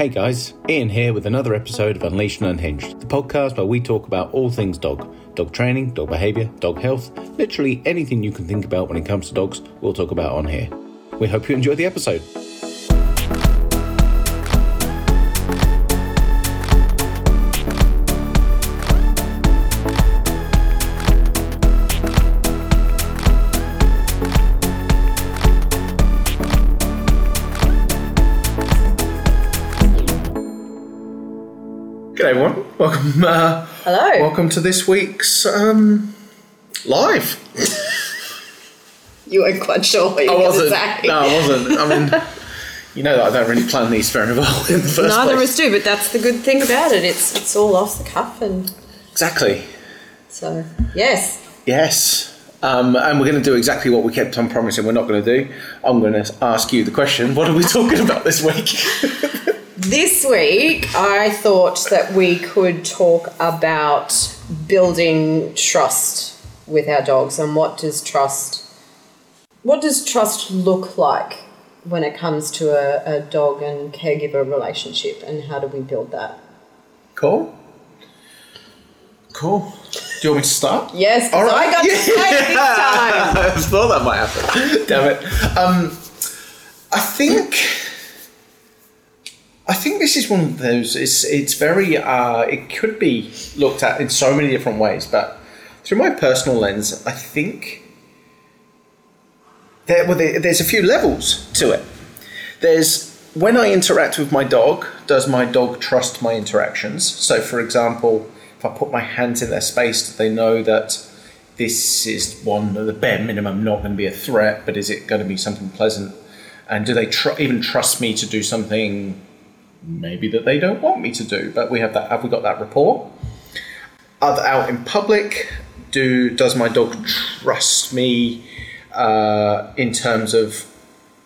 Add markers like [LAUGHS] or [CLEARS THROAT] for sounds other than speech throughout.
Hey guys, Ian here with another episode of Unleashed and Unhinged, the podcast where we talk about all things dog dog training, dog behaviour, dog health, literally anything you can think about when it comes to dogs, we'll talk about on here. We hope you enjoy the episode. Welcome. Uh, Hello. welcome to this week's um, live. [LAUGHS] You weren't quite sure what you I were wasn't. say. No, I wasn't. I mean, you know that I don't really plan these very well [LAUGHS] in the first Neither of us do, but that's the good thing about it. It's it's all off the cuff, and Exactly. so yes, Yes. Um, and we're going to do exactly what we kept on promising we're not going to do. I'm going to ask you the question what are we [LAUGHS] talking about this week? This week I thought that we could talk about building trust with our dogs and what does trust what does trust look like when it comes to a, a dog and caregiver relationship and how do we build that? cool. Cool. Do you want me to start? yes, All right. I got to say this [LAUGHS] time. I thought that might happen. Damn it. Um, I think. I think this is one of those. It's it's very. Uh, it could be looked at in so many different ways, but through my personal lens, I think there. Well, there, there's a few levels to it. There's when I interact with my dog. Does my dog trust my interactions? So, for example, if I put my hands in their space, do they know that this is one of the bare minimum not going to be a threat, but is it going to be something pleasant? And do they tr- even trust me to do something maybe that they don't want me to do? But we have that. Have we got that rapport? Other out in public, do does my dog trust me uh, in terms of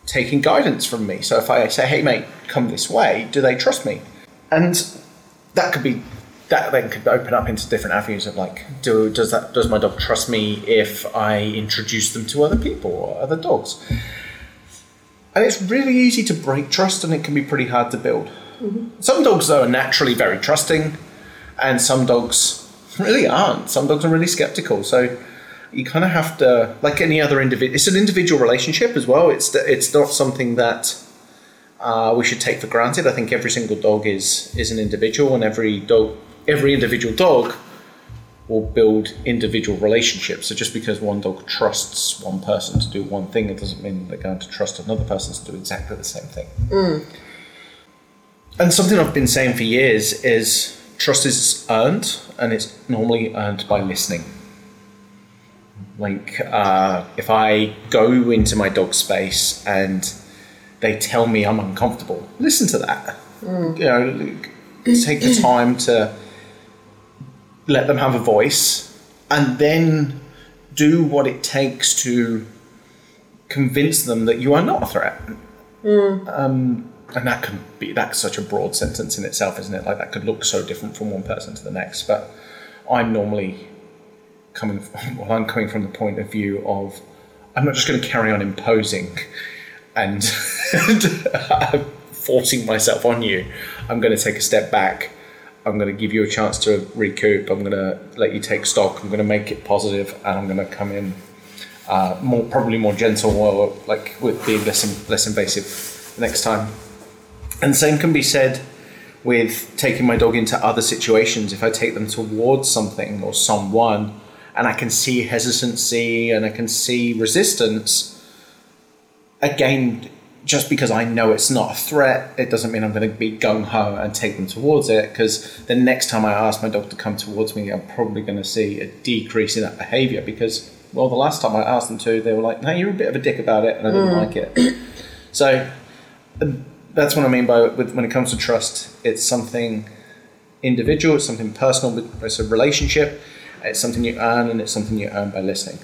taking guidance from me? So if I say, "Hey, mate, come this way," do they trust me? And that could be that then could open up into different avenues of like do does that does my dog trust me if I introduce them to other people or other dogs? And it's really easy to break trust and it can be pretty hard to build. Some dogs though are naturally very trusting and some dogs really aren't. Some dogs are really skeptical. So you kind of have to like any other individual it's an individual relationship as well. It's it's not something that uh, we should take for granted. I think every single dog is is an individual, and every dog, every individual dog, will build individual relationships. So just because one dog trusts one person to do one thing, it doesn't mean they're going to trust another person to do exactly the same thing. And something I've been saying for years is trust is earned, and it's normally earned by listening. Like uh, if I go into my dog space and they tell me I'm uncomfortable, listen to that. You know, take the time to let them have a voice and then do what it takes to convince them that you are not a threat. Um, and that can be that's such a broad sentence in itself, isn't it? Like that could look so different from one person to the next. But I'm normally coming from, [LAUGHS] well, I'm coming from the point of view of I'm not just going to carry on imposing [LAUGHS] and forcing myself on you. I'm going to take a step back. I'm going to give you a chance to recoup. I'm going to let you take stock. I'm going to make it positive, and I'm going to come in uh, more, probably more gentle, or like with being less in, less invasive next time. And the same can be said with taking my dog into other situations. If I take them towards something or someone, and I can see hesitancy and I can see resistance, again, just because I know it's not a threat, it doesn't mean I'm going to be gung ho and take them towards it. Because the next time I ask my dog to come towards me, I'm probably going to see a decrease in that behavior. Because, well, the last time I asked them to, they were like, no, you're a bit of a dick about it, and I didn't like it. So uh, that's what I mean by with, when it comes to trust, it's something individual, it's something personal, it's a relationship, it's something you earn, and it's something you earn by listening.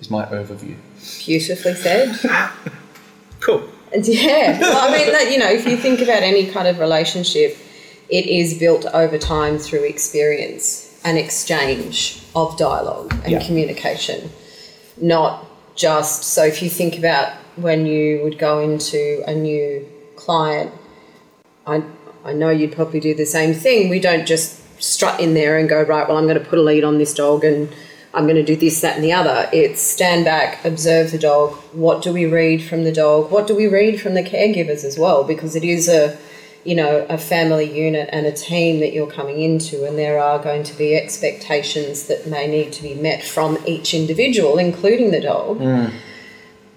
Is my overview. Beautifully said. [LAUGHS] Cool. And yeah, well, I mean, that, you know, if you think about any kind of relationship, it is built over time through experience and exchange of dialogue and Yeah. communication, not just. So, if you think about when you would go into a new client I I know you'd probably do the same thing. We don't just strut in there and go right. Well, I'm going to put a lead on this dog and I'm going to do this, that, and the other. It's stand back, observe the dog. What do we read from the dog? What do we read from the caregivers as well? Because it is a, you know, a family unit and a team that you're coming into, and there are going to be expectations that may need to be met from each individual, including the dog. Mm.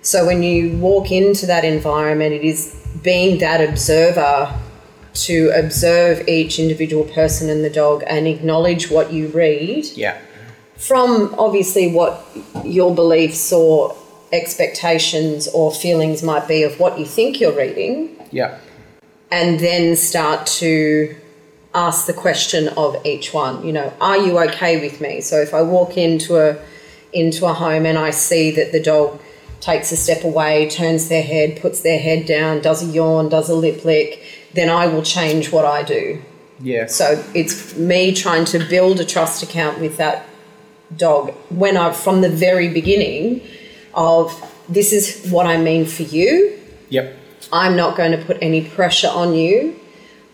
So when you walk into that environment, it is being that observer to observe each individual person and the dog and acknowledge what you read Yeah. from obviously what your beliefs or expectations or feelings might be of what you think you're reading, Yeah. and then start to ask the question of each one. You know, are you okay with me? So if I walk into a into a home and I see that the dog takes a step away, turns their head, puts their head down, does a yawn, does a lip lick, then I will change what I do. Yeah. So it's me trying to build a trust account with that dog when I from the very beginning of this is what I mean for you. Yep. I'm not going to put any pressure on you.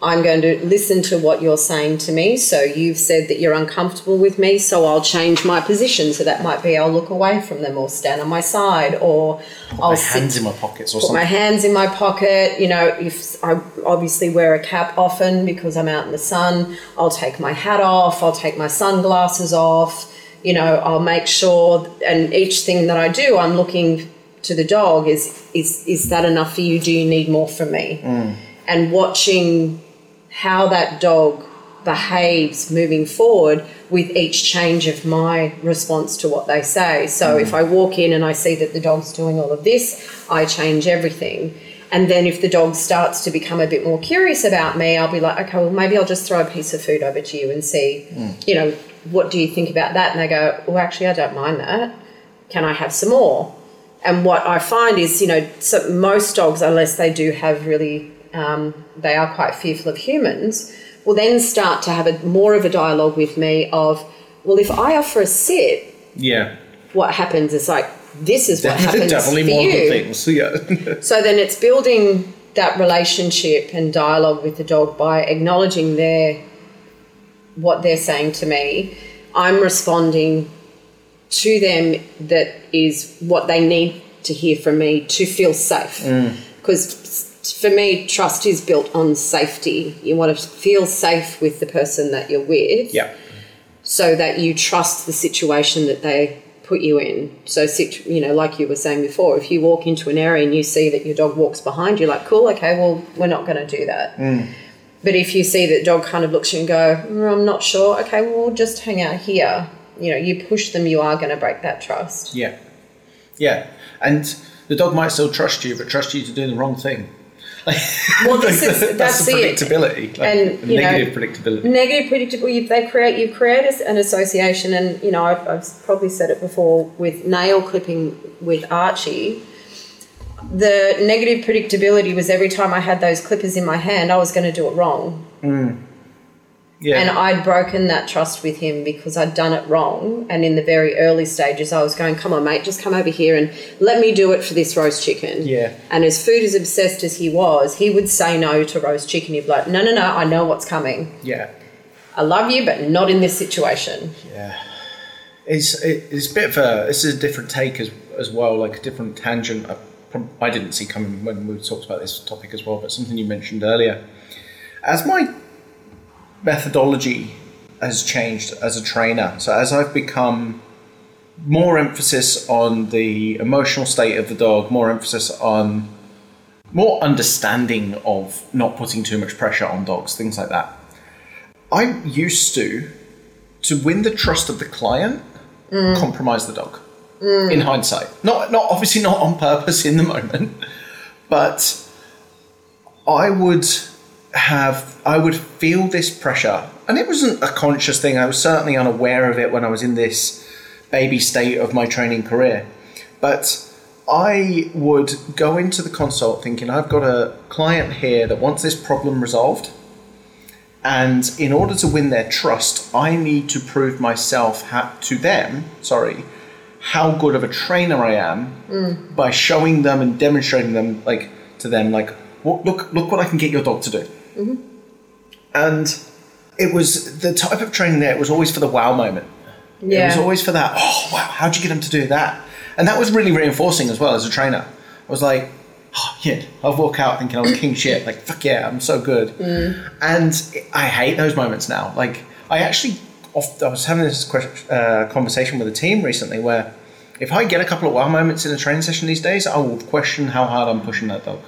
I'm going to listen to what you're saying to me. So you've said that you're uncomfortable with me, so I'll change my position. So that might be I'll look away from them or stand on my side or I'll My sit hands in my pockets or put my hands in my pocket. You know, if I obviously wear a cap often because I'm out in the sun, I'll take my hat off, I'll take my sunglasses off. You know, I'll make sure, and each thing that I do, I'm looking to the dog is is is that enough for you? Do you need more from me? Mm. And watching how that dog behaves moving forward with each change of my response to what they say. So if mm. I walk in and I see that the dog's doing all of this, I change everything. And then if the dog starts to become a bit more curious about me, I'll be like, okay, well, maybe I'll just throw a piece of food over to you and see, mm. you know, what do you think about that? And they go, well, actually, I don't mind that. Can I have some more? And what I find is, you know, so most dogs, unless they do have really, um, they are quite fearful of humans, will then start to have a more of a dialogue with me of, well, if I offer a sit, Yeah. what happens is like, this is what [LAUGHS] happens definitely for more you. things. [LAUGHS] Yeah. So then it's building that relationship and dialogue with the dog by acknowledging their what they're saying to me. I'm responding to them that is what they need to hear from me to feel safe. Because for me, trust is built on safety. You want to feel safe with the person that you're with yeah. so that you trust the situation that they put you in. So, you know, like you were saying before, if you walk into an area and you see that your dog walks behind you, like, cool, okay, well, we're not going to do that. But if you see that dog kind of looks at you and go, "Mm, I'm not sure, okay, well, we'll just hang out here. You know, you push them, you are going to break that trust. Yeah. Yeah. And the dog might still trust you, but trust you to do the wrong thing. Like, [LAUGHS] Well, this like, is- that's, that's the it. predictability. Like, And, you know, negative predictability. Negative predictable. You, they create. You create an association, and you know I've, I've probably said it before with nail clipping with Archie. The negative predictability was every time I had those clippers in my hand, I was going to do it wrong, mm. Yeah. and I'd broken that trust with him because I'd done it wrong. And in the very early stages, I was going, "Come on, mate, just come over here and let me do it for this roast chicken." Yeah. And as food as obsessed as he was, he would say no to roast chicken. He'd be like, "No, no, no, I know what's coming." yeah. I love you, but not in this situation. Yeah. It's it, it's a bit of a this is a different take as as well, like a different tangent. I, I didn't see coming when we talked about this topic as well, but something you mentioned earlier. As my methodology has changed as a trainer, so as I've become more emphasis on the emotional state of the dog, more emphasis on more understanding of not putting too much pressure on dogs, things like that. I used to to win the trust of the client, mm. compromise the dog. Mm. In hindsight, not not obviously not on purpose in the [LAUGHS] moment, but I would have I would feel this pressure, and it wasn't a conscious thing. I was certainly unaware of it when I was in this baby state of my training career, but. I would go into the consult thinking I've got a client here that wants this problem resolved. And in order to win their trust, I need to prove myself ha- to them, sorry, how good of a trainer I am mm. by showing them and demonstrating them like to them like look look what I can get your dog to do. And it was the type of training there, it was always for the wow moment. It was always for that, oh, wow, how'd you get him to do that? And that was really reinforcing as well as a trainer. I was like, oh, yeah, I'll walk out thinking I'm king shit. Like, fuck yeah, I'm so good. And I hate those moments now. Like, I actually, oft, I was having this uh, conversation with a team recently where if I get a couple of wow moments in a training session these days, I will question how hard I'm pushing that dog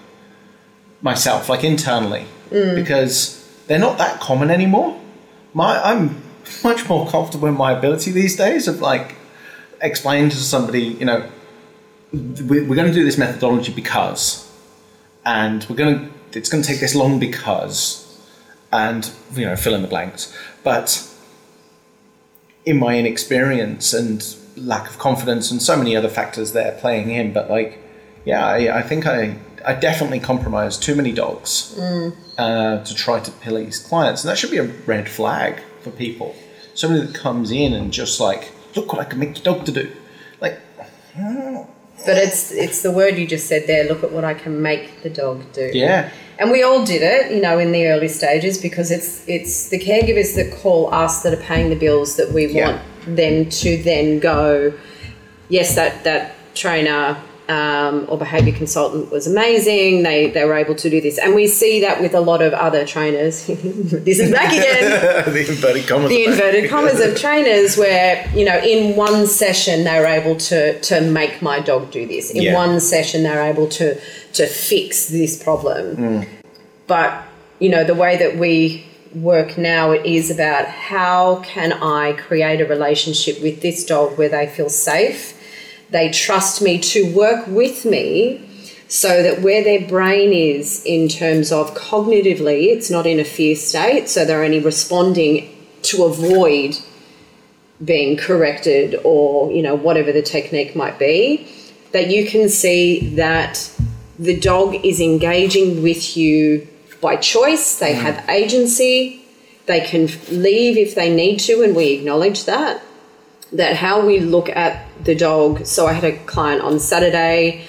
myself, like internally, Mm. because they're not that common anymore. My, I'm much more comfortable in my ability these days of like explaining to somebody, you know, we- we're going to do this methodology because, and we're going to, it's going to take this long because, and you know, fill in the blanks. But in my inexperience and lack of confidence and so many other factors there playing in, but like, yeah, I, I think I, I definitely compromised too many dogs uh, to try to please clients, and that should be a red flag for people. Somebody that comes in and just like, look what I can make your dog to do, like, But it's it's the word you just said there. Look at what I can make the dog do. yeah, And we all did it, you know, in the early stages because it's it's the caregivers that call us that are paying the bills that we Yeah. want them to then go. Yes, that that trainer um, or behaviour consultant was amazing. They they were able to do this, and we see that with a lot of other trainers. [LAUGHS] this is back again [LAUGHS] the inverted commas. the inverted commas of trainers where you know in one session they were able to to make my dog do this in Yeah. one session they were able to to fix this problem but you know the way that we work now it is about how can i create a relationship with this dog where they feel safe they trust me to work with me so that where their brain is in terms of cognitively, it's not in a fear state, so they're only responding to avoid being corrected or you know whatever the technique might be that you can see that the dog is engaging with you by choice. They mm. have agency. They can leave if they need to and we acknowledge that that how we look at the dog. So I had a client on Saturday,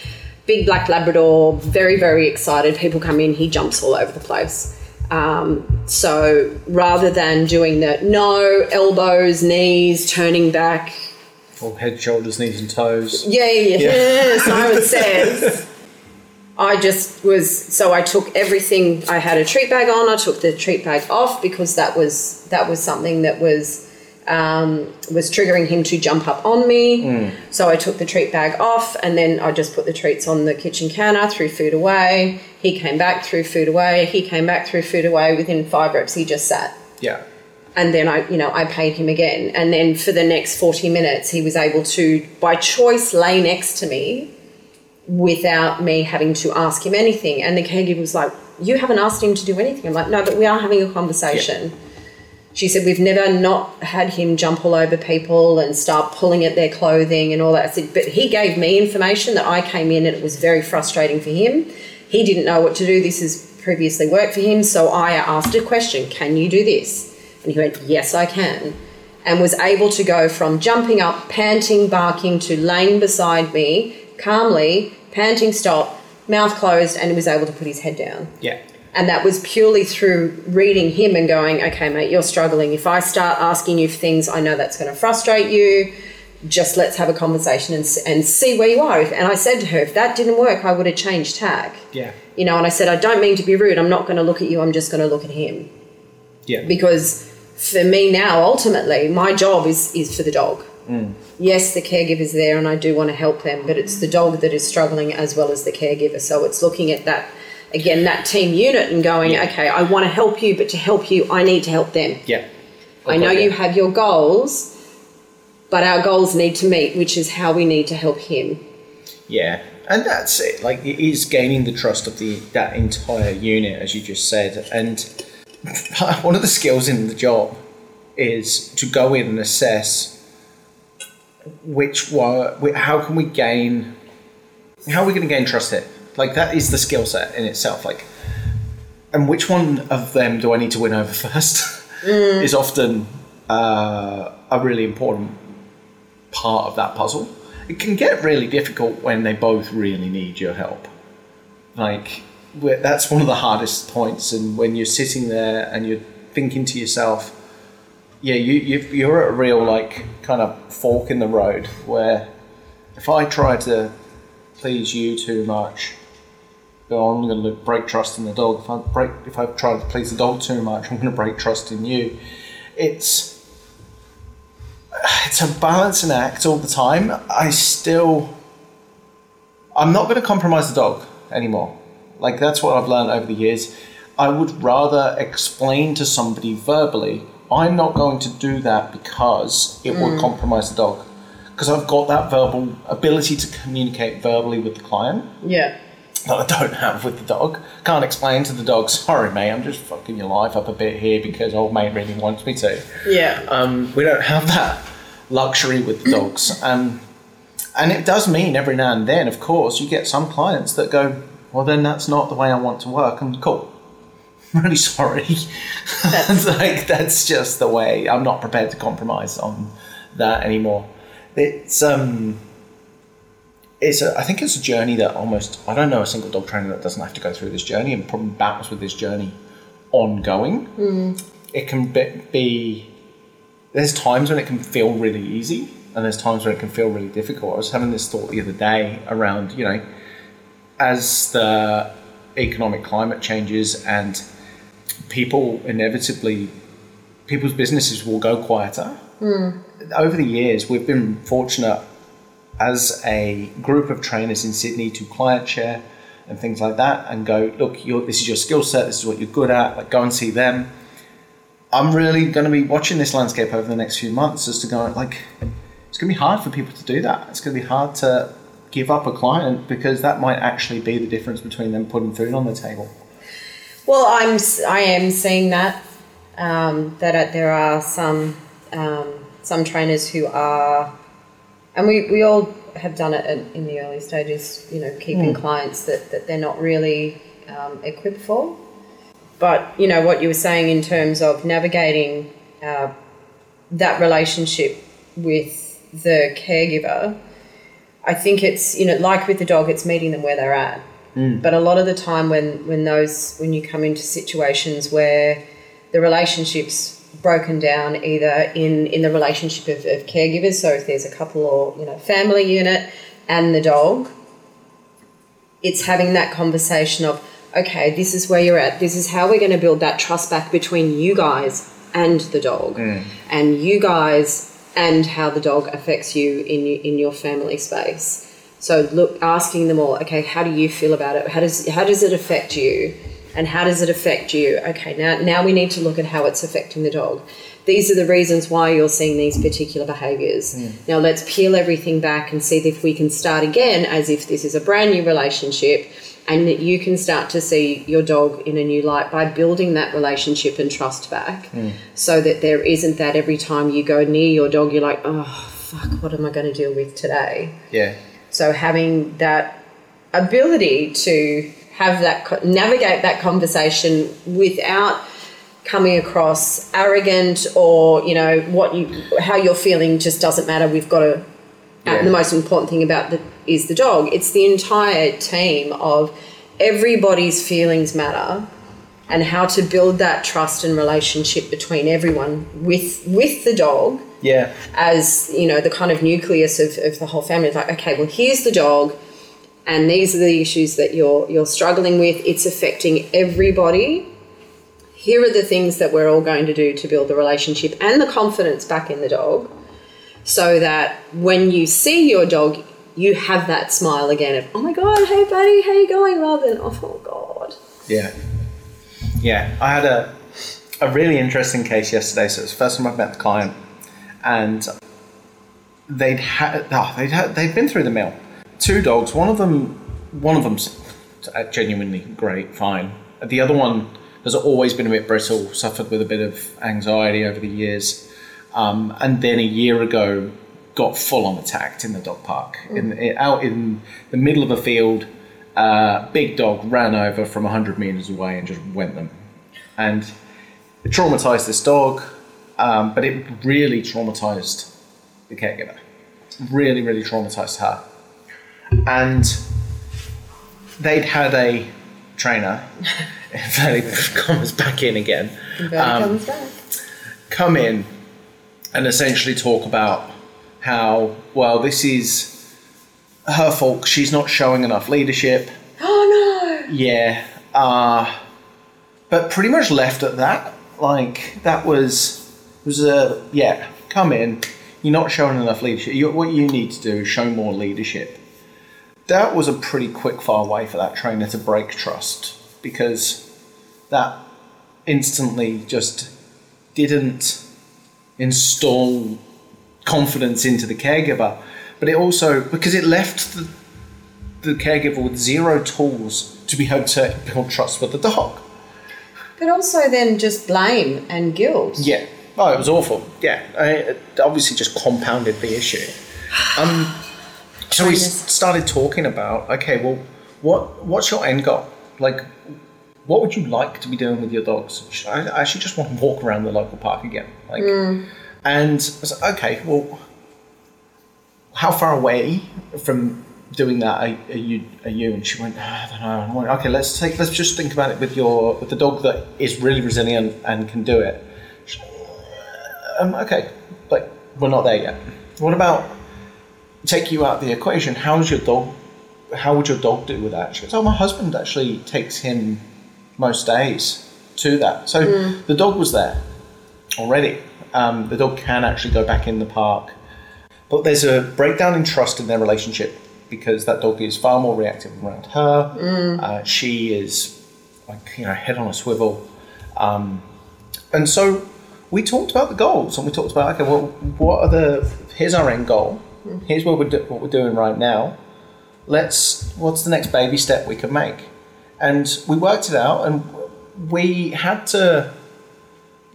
big black Labrador, very, very excited. People come in, he jumps all over the place. Um, so rather than doing the no elbows, knees, turning back, Or head, shoulders, knees, and toes. yeah, yeah, yeah. [LAUGHS] Simon [LAUGHS] says. I just was so I took everything. I had a treat bag on. I took the treat bag off because that was that was something that was um, was triggering him to jump up on me. So I took the treat bag off, and then I just put the treats on the kitchen counter, threw food away. He came back, threw food away. He came back, threw food away. Within five reps, he just sat Yeah. and then I, you know, I paid him again. And then for the next 40 minutes, he was able to, by choice, lay next to me without me having to ask him anything. And the caregiver was like, You haven't asked him to do anything. I'm like, No, but we are having a conversation. She said, We've never not had him jump all over people and start pulling at their clothing and all that. I said, But he gave me information that I came in and it was very frustrating for him. He didn't know what to do. This has previously worked for him. So I asked a question Can you do this? And he went, Yes, I can. And was able to go from jumping up, panting, barking, to laying beside me calmly, panting, stop, mouth closed, and was able to put his head down. Yeah. And that was purely through reading him and going, okay, mate, you're struggling. If I start asking you for things, I know that's going to frustrate you. Just let's have a conversation and, and see where you are. And I said to her, if that didn't work, I would have changed tack. Yeah. You know, and I said, I don't mean to be rude. I'm not going to look at you. I'm just going to look at him. Yeah. Because for me now, ultimately, my job is, is for the dog. Mm. Yes, the caregiver's there and I do want to help them, but it's the dog that is struggling as well as the caregiver. So it's looking at that, again, that team unit and going, Yeah. okay, I want to help you, but to help you, I need to help them. Yeah. I know you have your goals, but our goals need to meet, which is how we need to help him. Yeah, and that's it. Like it is gaining the trust of the that entire unit, as you just said. And [LAUGHS] one of the skills in the job is to go in and assess which one, how can we gain, how are we going to gain trust here? Like that is the skill set in itself. Like, and which one of them do I need to win over first? is often uh, a really important part of that puzzle. It can get really difficult when they both really need your help. Like, that's one of the hardest points. And when you're sitting there and you're thinking to yourself, yeah, you, you you're at a real like kind of fork in the road where if I try to please you too much, well, I'm going to break trust in the dog. If I break, if I try to please the dog too much, I'm going to break trust in you. It's [SIGHS] it's a balancing act all the time. I still, I'm not going to compromise the dog anymore. Like that's what I've learned over the years. I would rather explain to somebody verbally. I'm not going to do that because it would mm. compromise the dog. Because I've got that verbal ability to communicate verbally with the client Yeah. That I don't have with the dog. Can't explain to the dog, sorry mate, I'm just fucking your life up a bit here because old mate really wants me to. Yeah. Um, we don't have that luxury with the dogs. [CLEARS THROAT] Um, and it does mean every now and then, of course, you get some clients that go, well, then that's not the way I want to work. And cool. I'm [LAUGHS] really sorry. That's [LAUGHS] like that's just the way. I'm not prepared to compromise on that anymore. It's um, it's a, I think it's a journey that almost I don't know a single dog trainer that doesn't have to go through this journey and probably battles with this journey ongoing. Hmm. It can be, be there's times when it can feel really easy and there's times when it can feel really difficult. I was having this thought the other day around, you know, as the economic climate changes and people inevitably, people's businesses will go quieter. Hmm. Over the years, we've been fortunate as a group of trainers in Sydney to client share and things like that and go, look, this is your skill set, this is what you're good at, like go and see them. I'm really going to be watching this landscape over the next few months as to go like it's going to be hard for people to do that. It's going to be hard to give up a client because that might actually be the difference between them putting food on the table. Well, I'm I am seeing that um, that uh, there are some um, some trainers who are, and we, we all have done it in, in the early stages. You know, keeping clients that, that they're not really um, equipped for. But you know what you were saying in terms of navigating uh, that relationship with the caregiver. I think it's you know like with the dog, it's meeting them where they're at. But a lot of the time, when when those when you come into situations where the relationships broken down either in in the relationship of, of caregivers, so if there's a couple or you know family unit and the dog, it's having that conversation of okay, this is where you're at. This is how we're going to build that trust back between you guys and the dog, mm. and you guys and how the dog affects you in in your family space. So look, asking them all, okay, how do you feel about it? How does how does it affect you? And how does it affect you? Okay, now now we need to look at how it's affecting the dog. These are the reasons why you're seeing these particular behaviors. Mm. Now let's peel everything back and see if we can start again as if this is a brand new relationship and that you can start to see your dog in a new light by building that relationship and trust back mm. so that there isn't that every time you go near your dog you're like, "Oh, fuck, what am I going to deal with today?" Yeah. So having that ability to have that navigate that conversation without coming across arrogant or you know what you how you're feeling just doesn't matter. We've got to. Uh, yeah. The most important thing about the is the dog. It's the entire team of everybody's feelings matter and how to build that trust and relationship between everyone with with the dog Yeah. as you know the kind of nucleus of, of the whole family. It's like, okay, well, here's the dog, and these are the issues that you're you're struggling with. It's affecting everybody. Here are the things that we're all going to do to build the relationship and the confidence back in the dog, so that when you see your dog, you have that smile again of, oh my god, hey buddy, how you going? Rather than, oh god. Yeah. Yeah. I had a, a really interesting case yesterday. So it was the first time I've met the client and they'd had, oh, they'd they'd been through the mill. Two dogs. One of them, one of them's genuinely great, fine. The other one has always been a bit brittle, suffered with a bit of anxiety over the years. Um, and then a year ago, got full on attacked in the dog park, in, in, out in the middle of a field. Uh, big dog ran over from 100 meters away and just went them. And it traumatized this dog, um, but it really traumatized the caregiver. Really, really traumatized her. And they'd had a trainer, [LAUGHS] inverted comes back in again, um, comes back. come in and essentially talk about how, well, this is her fault. She's not showing enough leadership. [GASPS] Oh no. Yeah. Uh, but pretty much left at that. Like, that was, was a, yeah, come in. You're not showing enough leadership. You, what you need to do is show more leadership. That was a pretty quick far way for that trainer to break trust because that instantly just didn't install confidence into the caregiver. But it also, because it left the, the caregiver with zero tools to be able to build trust with the dog. But also then just blame and guilt. Yeah. Oh, it was awful. Yeah. I, it obviously just compounded the issue. Um, so we s- started talking about okay, well, what what's your end goal? Like, what would you like to be doing with your dogs? I, I actually just want to walk around the local park again. Like, and I was like, okay, well, how far away from doing that are, are you? Are you? And she went, "Ah, I don't know. Okay, let's take. Let's just think about it with your with the dog that is really resilient and can do it. She- Um, okay, but we're not there yet. What about take you out of the equation? How's your dog? How would your dog do with that? She goes, oh, my husband actually takes him most days to that. So the dog was there already. Um, the dog can actually go back in the park. But there's a breakdown in trust in their relationship because that dog is far more reactive around her. Uh, she is like, you know, head on a swivel. Um, and so we talked about the goals and we talked about, okay, well, what are the, here's our end goal. Here's what we're, do, what we're doing right now. Let's, what's the next baby step we can make? And we worked it out and we had to,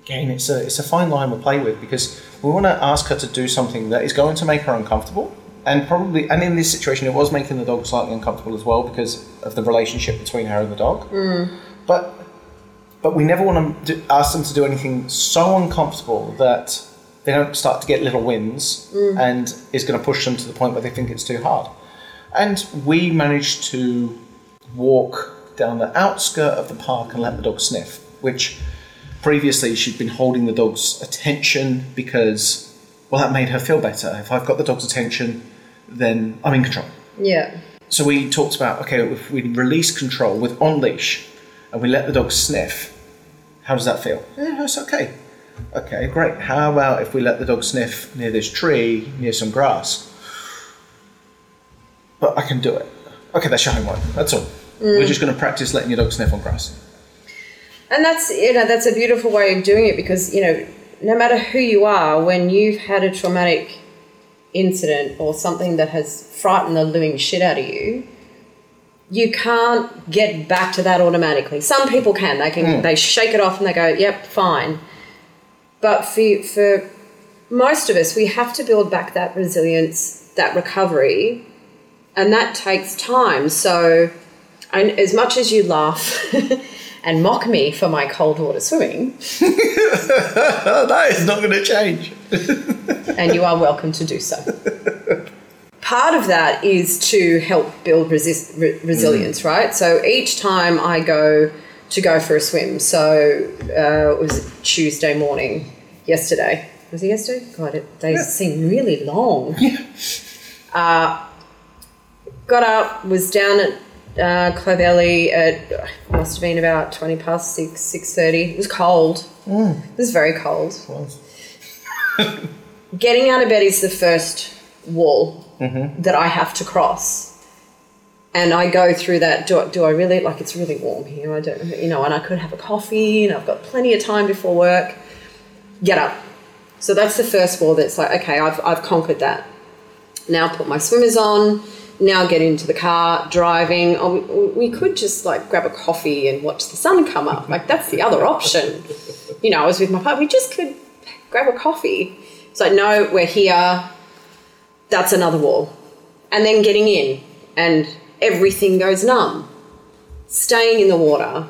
again, it's a, it's a fine line we play with because we want to ask her to do something that is going to make her uncomfortable. And probably, and in this situation, it was making the dog slightly uncomfortable as well because of the relationship between her and the dog. Mm. But, but we never want to ask them to do anything so uncomfortable that they don't start to get little wins mm. and is going to push them to the point where they think it's too hard. And we managed to walk down the outskirt of the park and let the dog sniff, which previously she'd been holding the dog's attention because, well, that made her feel better. If I've got the dog's attention, then I'm in control. Yeah. So we talked about okay, if we release control with on leash and we let the dog sniff, how does that feel? Yeah, it's okay. Okay, great. How about if we let the dog sniff near this tree, near some grass? But I can do it. Okay, that's your homework. That's all. We're mm. just going to practice letting your dog sniff on grass. And that's you know that's a beautiful way of doing it because you know no matter who you are, when you've had a traumatic incident or something that has frightened the living shit out of you, you can't get back to that automatically. Some people can; they can mm. they shake it off and they go, "Yep, fine." But for for most of us, we have to build back that resilience, that recovery, and that takes time. So, and as much as you laugh [LAUGHS] and mock me for my cold water swimming, [LAUGHS] that is not going to change. [LAUGHS] and you are welcome to do so. Part of that is to help build resist, re- resilience, right? So each time I go to go for a swim, so uh, it was Tuesday morning, yesterday. Was it yesterday? God, it, days Yeah. seem really long. Yeah. Uh, got up, was down at uh, Clovelly at uh, must have been about twenty past six, six thirty. It was cold. Mm. It was very cold. [LAUGHS] Getting out of bed is the first wall mm-hmm. that I have to cross, and I go through that. Do, I- do I really like? It's really warm here. I don't, you know, and I could have a coffee, and I've got plenty of time before work. Get up. So that's the first wall. That's like, okay, I've I've conquered that. Now put my swimmers on. Now get into the car driving. Or we, we could just like grab a coffee and watch the sun come up. Like that's the other option. You know i was with my partner. We just could grab a coffee. It's like no we're here. That's another wall. And then getting in and everything goes numb. Staying in the water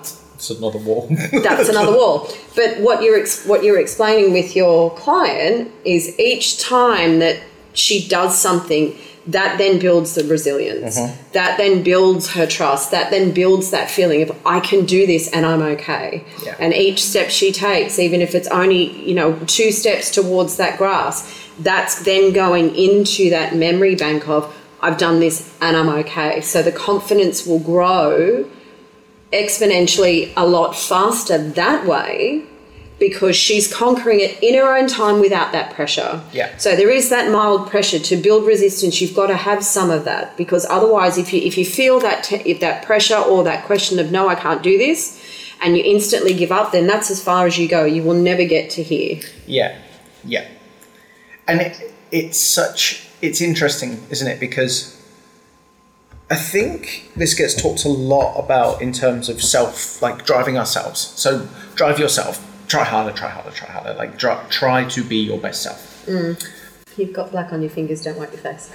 It's another wall. that's another wall. [LAUGHS] But what you're ex- what you're explaining with your client is each time that she does something that then builds the resilience. Mm-hmm. That then builds her trust. That then builds that feeling of I can do this and I'm okay. Yeah. And each step she takes, even if it's only, you know, two steps towards that grass, that's then going into that memory bank of I've done this and I'm okay. So the confidence will grow exponentially a lot faster that way because she's conquering it in her own time without that pressure. Yeah. So there is that mild pressure to build resistance. You've got to have some of that because otherwise, if you if you feel that te- if that pressure or that question of no, I can't do this, and you instantly give up, then that's as far as you go. You will never get to here. Yeah, yeah, and it, it's such it's interesting, isn't it? Because I think this gets talked a lot about in terms of self, like driving ourselves. So drive yourself. Try harder. Try harder. Try harder. Like try, try to be your best self. You've got black on your fingers. Don't wipe your face.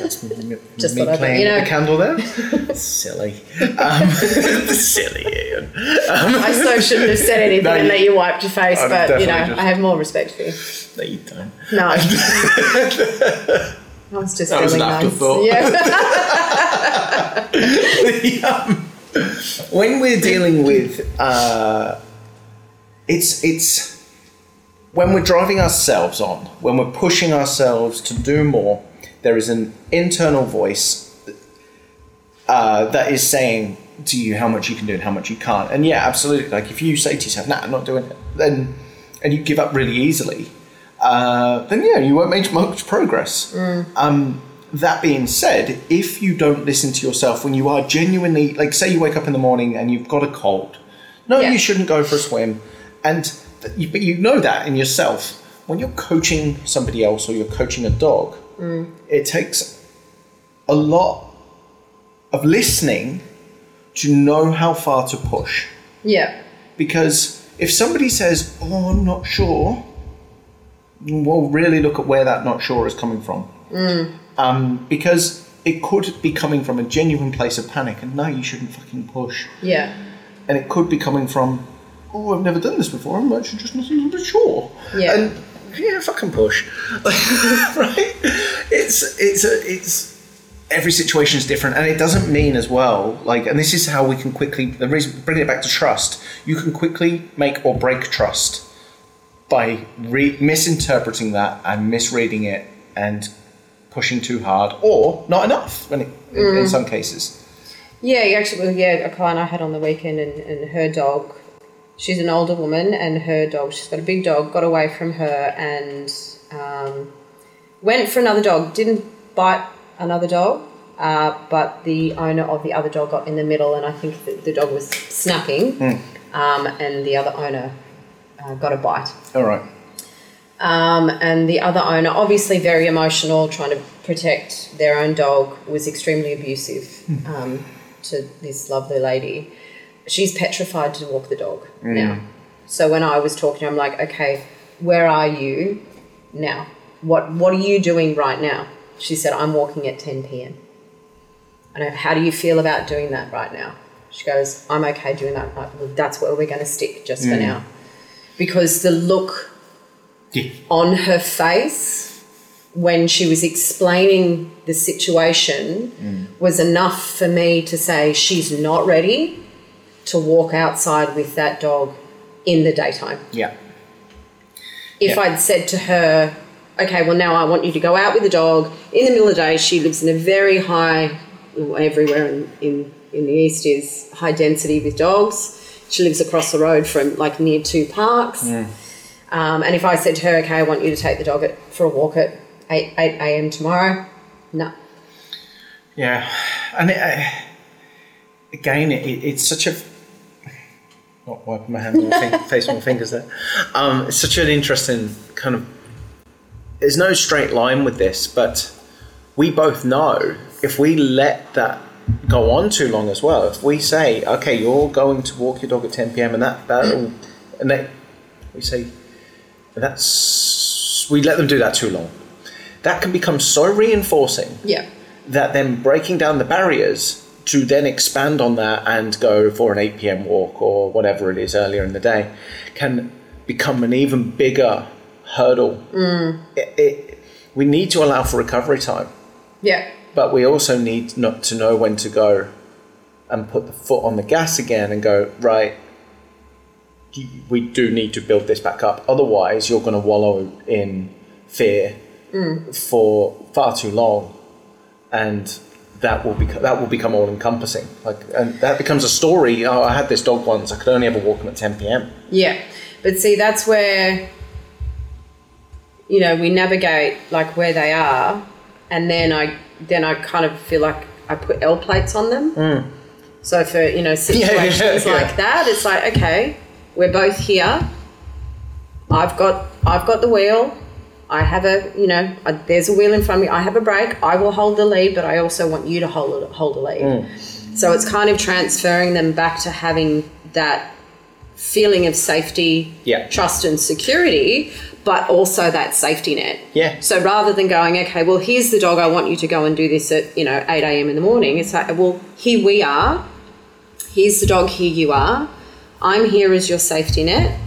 That's [LAUGHS] me, Just me playing you know. the candle there. [LAUGHS] silly, um, [LAUGHS] silly Ian. Um, I so shouldn't have said anything No, and that you wiped your face, I'd but you know, just- I have more respect for you. no, you don't. No. I was just That was feeling an nice. afterthought. Yeah. um, [LAUGHS] when we're dealing with uh, it's it's when we're driving ourselves on when we're pushing ourselves to do more there is an internal voice uh, that is saying to you how much you can do and how much you can't and yeah absolutely like if you say to yourself nah i'm not doing it then and you give up really easily uh, then yeah you won't make much progress um, that being said, if you don't listen to yourself when you are genuinely, like, say you wake up in the morning and you've got a cold, no, Yeah. you shouldn't go for a swim, and th- you, but you know that in yourself. When you're coaching somebody else or you're coaching a dog, it takes a lot of listening to know how far to push. yeah. Because if somebody says, "Oh, I'm not sure," well, really look at where that "not sure" is coming from. Um, because it could be coming from a genuine place of panic, and no, you shouldn't fucking push. Yeah. And it could be coming from, "Oh, I've never done this before. I'm actually just not a little bit sure." Yeah. And yeah, fucking push. [LAUGHS] right? It's it's a, it's every situation is different and it doesn't mean as well like and this is how we can quickly the reason bringing it back to trust you can quickly make or break trust by re- misinterpreting that and misreading it and pushing too hard or not enough when it, in, in some cases. Yeah, actually, yeah, a client I had on the weekend and, and her dog, she's an older woman and her dog, she's got a big dog, got away from her and um, went for another dog, didn't bite another dog, uh, but the owner of the other dog got in the middle and I think the, the dog was snapping um, and the other owner uh, got a bite. all right Um, and the other owner, obviously very emotional, trying to protect their own dog, was extremely abusive um, to this lovely lady. She's petrified to walk the dog now. So when I was talking, I'm like, okay, where are you now? What What are you doing right now? She said, I'm walking at 10 p.m. And I, how do you feel about doing that right now? She goes, I'm okay doing that. Well, that's where we're going to stick just for now. Because the look yeah on her face when she was explaining the situation mm. was enough for me to say she's not ready to walk outside with that dog in the daytime. yeah If Yeah. I'd said to her, okay, well, now I want you to go out with the dog in the middle of the day, she lives in a very high, everywhere in, in, in the east is high density with dogs. She lives across the road from like near two parks. Um, and if I said to her, okay, I want you to take the dog at, for a walk at 8, 8 a.m. tomorrow, no. Yeah, and it, uh, again, it, it's such a not wiping my hand on my [LAUGHS] face with my fingers there. Um, it's such an interesting kind of. There's no straight line with this, but we both know if we let that go on too long as well. If we say, okay, you're going to walk your dog at 10 p.m. and that that and they, we say that's we let them do that too long. That can become so reinforcing Yeah. that then breaking down the barriers to then expand on that and go for an 8 p.m. walk or whatever it is earlier in the day can become an even bigger hurdle. Mm. It, it, we need to allow for recovery time. Yeah. But we also need not to know when to go and put the foot on the gas again and go right we do need to build this back up. Otherwise you're going to wallow in fear for far too long. And that will become that will become all encompassing like and that becomes a story. Oh i had this dog once. I could only ever walk him at 10 p.m Yeah, but see, that's where you know we navigate like where they are, and then I then I kind of feel like I put L plates on them. Mm. So for you know [LAUGHS] situations yeah. like that, it's like okay, we're both here. I've got I've got the wheel. I have a you know a, there's a wheel in front of me. I have a brake. I will hold the lead, but I also want you to hold it, hold the lead. Mm. So it's kind of transferring them back to having that feeling of safety, Yeah. trust, and security, but also that safety net. Yeah. So rather than going, okay, well, here's the dog, I want you to go and do this at, you know, 8 a.m. in the morning, it's like, well, here we are. Here's the dog, here you are. I'm here as your safety net.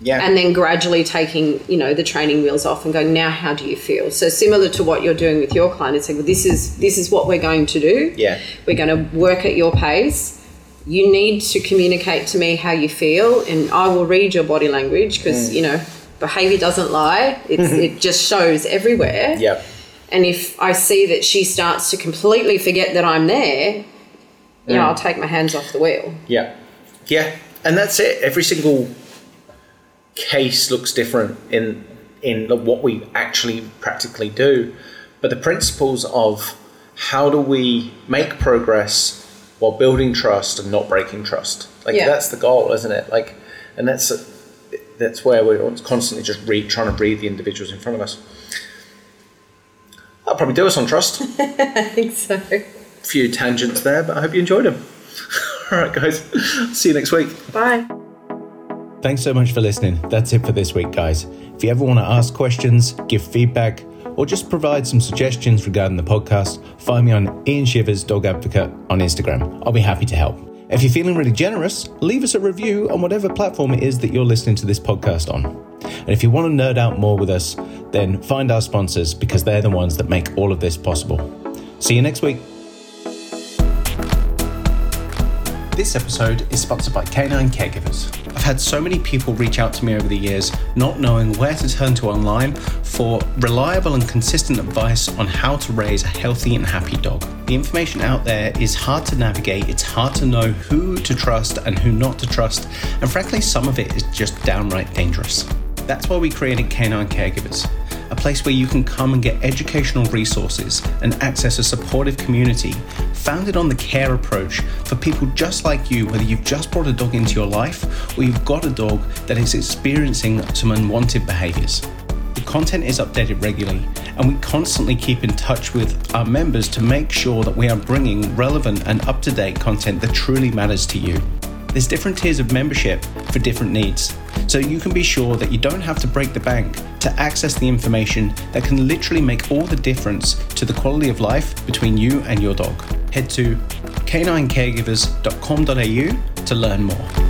yeah And then gradually taking, you know, the training wheels off and going, now how do you feel? So similar to what you're doing with your client, it's like, well, this is this is what we're going to do. Yeah. We're going to work at your pace. You need to communicate to me how you feel, and I will read your body language because mm. you know behavior doesn't lie. It's, [LAUGHS] it just shows everywhere. yeah And if I see that she starts to completely forget that I'm there, you know, mm. I'll take my hands off the wheel. Yeah, yeah, and that's it. Every single case looks different in in what we actually practically do, but the principles of how do we make progress while building trust and not breaking trust, like Yeah. that's the goal, isn't it? Like, and that's that's where we're constantly just read, trying to read the individuals in front of us. That'll probably do us on trust. [LAUGHS] I think so. A few tangents there, but I hope you enjoyed them. [LAUGHS] All right, guys. See you next week. Bye. Thanks so much for listening. That's it for this week, guys. If you ever want to ask questions, give feedback, or just provide some suggestions regarding the podcast, find me on Ian Shivers Dog Advocate on Instagram. I'll be happy to help. If you're feeling really generous, leave us a review on whatever platform it is that you're listening to this podcast on. And if you want to nerd out more with us, then find our sponsors because they're the ones that make all of this possible. See you next week. This episode is sponsored by Canine Caregivers. I've had so many people reach out to me over the years, not knowing where to turn to online for reliable and consistent advice on how to raise a healthy and happy dog. The information out there is hard to navigate, it's hard to know who to trust and who not to trust, and frankly, some of it is just downright dangerous. That's why we created Canine Caregivers a place where you can come and get educational resources and access a supportive community founded on the care approach for people just like you, whether you've just brought a dog into your life or you've got a dog that is experiencing some unwanted behaviors. The content is updated regularly, and we constantly keep in touch with our members to make sure that we are bringing relevant and up to date content that truly matters to you. There's different tiers of membership for different needs, so you can be sure that you don't have to break the bank to access the information that can literally make all the difference to the quality of life between you and your dog. Head to caninecaregivers.com.au to learn more.